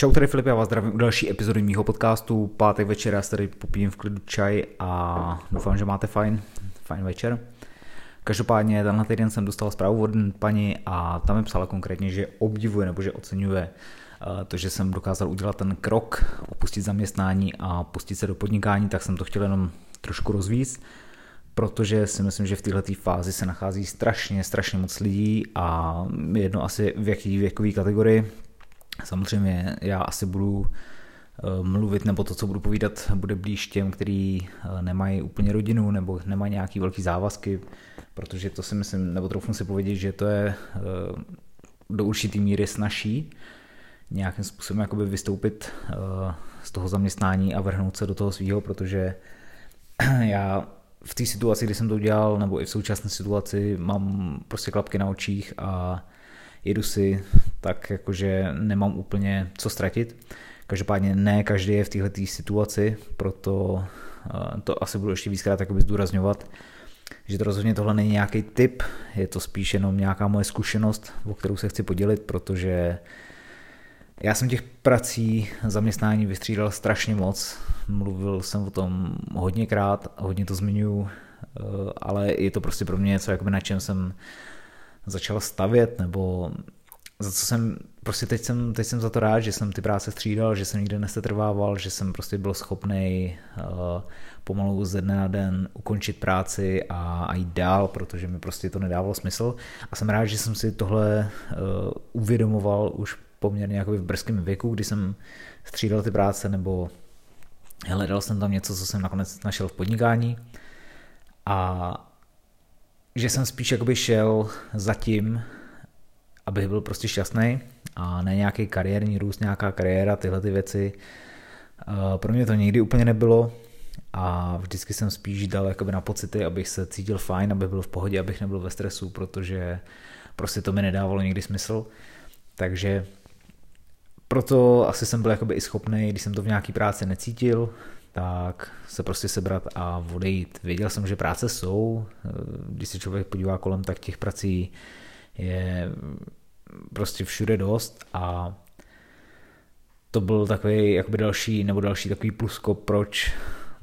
Čau, tady Filip, já vás zdravím u další epizody mýho podcastu. Pátek večer, já se tady popijím v klidu čaj a doufám, že máte fajn, fajn večer. Každopádně tenhle týden jsem dostal zprávu od paní a tam mi psala konkrétně, že obdivuje nebo že oceňuje eh, to, že jsem dokázal udělat ten krok, opustit zaměstnání a pustit se do podnikání, tak jsem to chtěl jenom trošku rozvíct, protože si myslím, že v této fázi se nachází strašně, strašně moc lidí a jedno asi v jaký věkové kategorii, Samozřejmě já asi budu eh, mluvit, nebo to, co budu povídat, bude blíž těm, kteří eh, nemají úplně rodinu nebo nemají nějaký velký závazky, protože to si myslím, nebo troufnu si povědět, že to je eh, do určitý míry snažší nějakým způsobem jakoby vystoupit z toho zaměstnání a vrhnout se do toho svého, protože já v té situaci, kdy jsem to udělal, nebo i v současné situaci, mám prostě klapky na očích a jedu si tak jakože nemám úplně co ztratit. Každopádně ne každý je v této situaci, proto eh, to asi budu ještě víckrát takoby zdůrazňovat, že to rozhodně tohle není nějaký tip, je to spíš jenom nějaká moje zkušenost, o kterou se chci podělit, protože já jsem těch prací, zaměstnání vystřídal strašně moc, mluvil jsem o tom hodněkrát, hodně to zmiňuji, eh, ale je to prostě pro mě něco, jakoby na čem jsem začal stavět, nebo za co jsem, prostě teď jsem, teď jsem za to rád, že jsem ty práce střídal, že jsem nikde nesetrvával, že jsem prostě byl schopný uh, pomalu ze dne na den ukončit práci a, a jít dál, protože mi prostě to nedávalo smysl. A jsem rád, že jsem si tohle uh, uvědomoval už poměrně jakoby v brzkém věku, kdy jsem střídal ty práce, nebo hledal jsem tam něco, co jsem nakonec našel v podnikání. A že jsem spíš jakoby šel za tím, abych byl prostě šťastný a ne nějaký kariérní růst, nějaká kariéra, tyhle ty věci. Pro mě to nikdy úplně nebylo a vždycky jsem spíš dal jakoby na pocity, abych se cítil fajn, abych byl v pohodě, abych nebyl ve stresu, protože prostě to mi nedávalo nikdy smysl. Takže proto asi jsem byl jakoby i schopný, když jsem to v nějaký práci necítil, tak se prostě sebrat a odejít. Věděl jsem, že práce jsou, když se člověk podívá kolem, tak těch prací je prostě všude dost a to byl takový jakoby další, nebo další takový plusko, proč,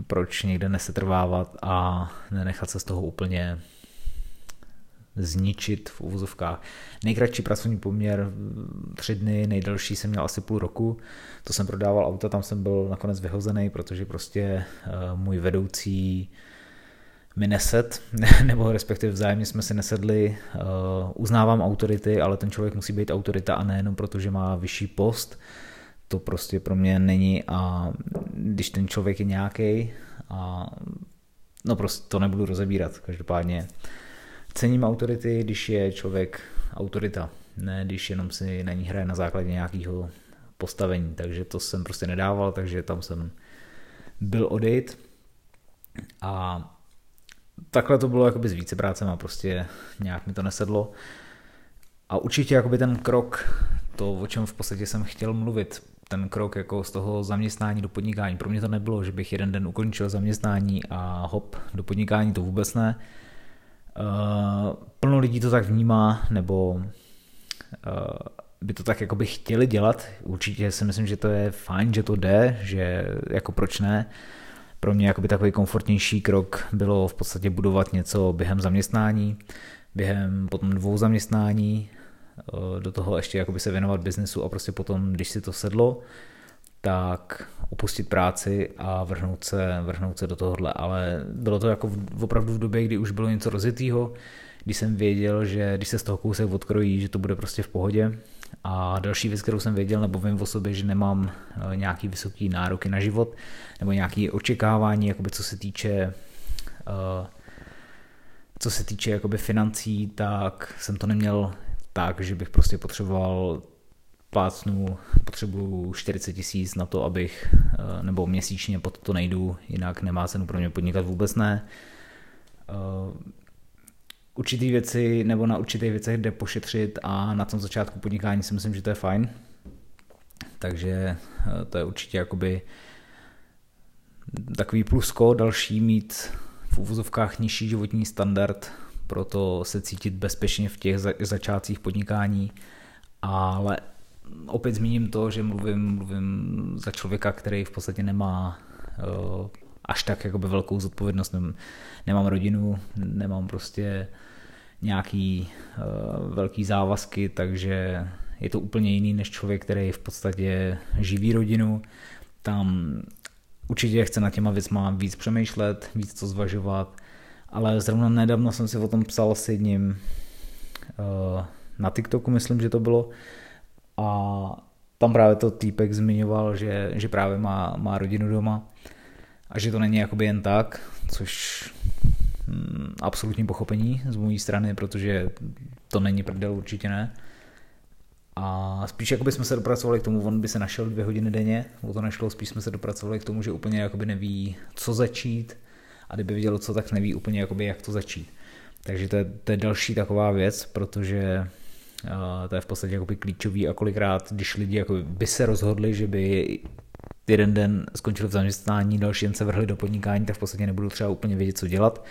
proč někde nesetrvávat a nenechat se z toho úplně zničit v úvozovkách. Nejkratší pracovní poměr tři dny, nejdelší jsem měl asi půl roku. To jsem prodával auta, tam jsem byl nakonec vyhozený, protože prostě uh, můj vedoucí mi nesed, nebo respektive vzájemně jsme si nesedli. Uh, uznávám autority, ale ten člověk musí být autorita a nejenom proto, že má vyšší post. To prostě pro mě není a když ten člověk je nějaký a no prostě to nebudu rozebírat. Každopádně cením autority, když je člověk autorita, ne když jenom si na ní hraje na základě nějakého postavení, takže to jsem prostě nedával, takže tam jsem byl odejít a takhle to bylo jakoby s více prácem a prostě nějak mi to nesedlo. A určitě jakoby ten krok, to o čem v podstatě jsem chtěl mluvit, ten krok jako z toho zaměstnání do podnikání. Pro mě to nebylo, že bych jeden den ukončil zaměstnání a hop, do podnikání to vůbec ne. Uh, plno lidí to tak vnímá, nebo uh, by to tak jakoby chtěli dělat. Určitě si myslím, že to je fajn, že to jde, že jako proč ne. Pro mě jakoby takový komfortnější krok bylo v podstatě budovat něco během zaměstnání, během potom dvou zaměstnání, eh, do toho ještě jakoby se věnovat biznesu a prostě potom, když si to sedlo, tak opustit práci a vrhnout se, vrhnout se do tohohle. Ale bylo to jako v, opravdu v době, kdy už bylo něco rozjetého, když jsem věděl, že když se z toho kousek odkrojí, že to bude prostě v pohodě. A další věc, kterou jsem věděl, nebo vím o sobě, že nemám eh, nějaký vysoký nároky na život, nebo nějaké očekávání, jakoby co se týče uh, co se týče jakoby financí, tak jsem to neměl tak, že bych prostě potřeboval plácnu, potřebuju 40 tisíc na to, abych, uh, nebo měsíčně pod to nejdu, jinak nemá cenu pro mě podnikat vůbec ne. Určitý věci nebo na určitých věcech jde pošetřit a na tom začátku podnikání si myslím, že to je fajn. Takže eh, to je určitě jakoby takový plusko, další mít v úvozovkách nižší životní standard, proto se cítit bezpečně v těch začátcích podnikání, ale opět zmíním to, že mluvím, mluvím za člověka, který v podstatě nemá uh, až tak jakoby velkou zodpovědnost. Nemám rodinu, nemám prostě nějaký uh, velký závazky, takže je to úplně jiný než člověk, který v podstatě živí rodinu. Tam určitě chce na těma věcma víc přemýšlet, víc to zvažovat, ale zrovna nedávno jsem si o tom psal s jedním uh, na TikToku, myslím, že to bylo, a tam právě to týpek zmiňoval, že, že právě má, má rodinu doma a že to není jakoby jen tak, což hm, absolutní pochopení z mojí strany, protože to není prdel, určitě ne. A spíš jakoby jsme se dopracovali k tomu, on by se našel dvě hodiny denně, o to nešlo, spíš jsme se dopracovali k tomu, že úplně jakoby neví, co začít a kdyby viděl co, tak neví úplně jakoby, jak to začít. Takže to je, to je další taková věc, protože uh, to je v podstatě jakoby klíčový a kolikrát, když lidi jako by se rozhodli, že by jeden den skončili v zaměstnání, další den se vrhli do podnikání, tak v podstatě nebudou třeba úplně vědět, co dělat.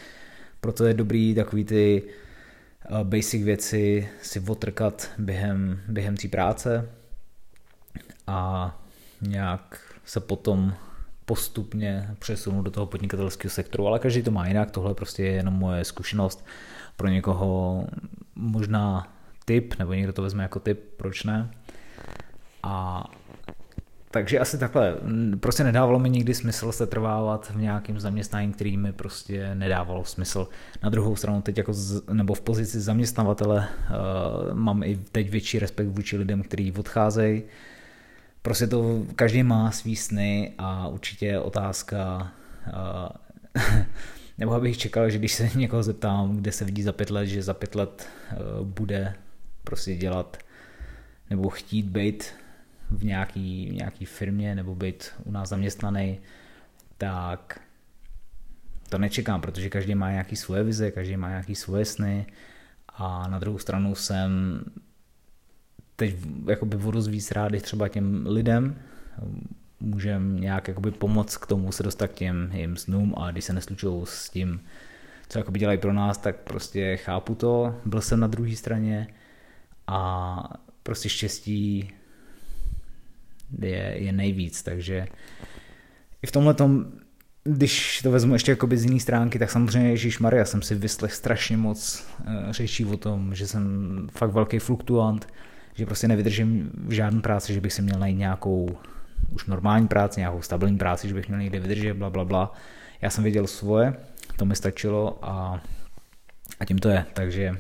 Proto je dobrý takový ty uh, basic věci si otrkat během, během té práce a nějak se potom postupně přesunu do toho podnikatelského sektoru, ale každý to má jinak, tohle prostě je jenom moje zkušenost. Pro někoho možná tip, nebo někdo to vezme jako tip, proč ne. A takže asi takhle, prostě nedávalo mi nikdy smysl se trvávat v nějakém zaměstnání, který mi prostě nedávalo smysl. Na druhou stranu teď jako, z, nebo v pozici zaměstnavatele uh, mám i teď větší respekt vůči lidem, kteří odcházejí, prostě to každý má svý sny a určitě je otázka, uh, nebo abych čekal, že když se někoho zeptám, kde se vidí za pět let, že za pět let uh, bude prostě dělat nebo chtít být v nějaký, nějaký firmě nebo být u nás zaměstnaný, tak to nečekám, protože každý má nějaký svoje vize, každý má nějaký svoje sny. A na druhou stranu jsem teď jakoby vodu víc rádi třeba těm lidem, můžeme nějak jakoby pomoct k tomu se dostat k těm jim snům. A když se neslučují s tím, co jakoby dělají pro nás, tak prostě chápu to, byl jsem na druhé straně a prostě štěstí je, je nejvíc, takže i v tomhle tom, když to vezmu ještě jakoby z jiné stránky, tak samozřejmě Ježíš Maria jsem si vyslech strašně moc uh, řečí o tom, že jsem fakt velký fluktuant, že prostě nevydržím v žádné práci, že bych si měl najít nějakou už normální práci, nějakou stabilní práci, že bych měl někde vydržet, bla, bla, bla. Já jsem věděl svoje, to mi stačilo a, a tím to je. Takže,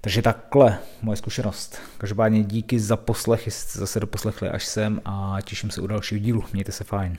takže takhle moje zkušenost. Každopádně díky za poslech, jste zase doposlechli až sem a těším se u dalšího dílu. Mějte se fajn.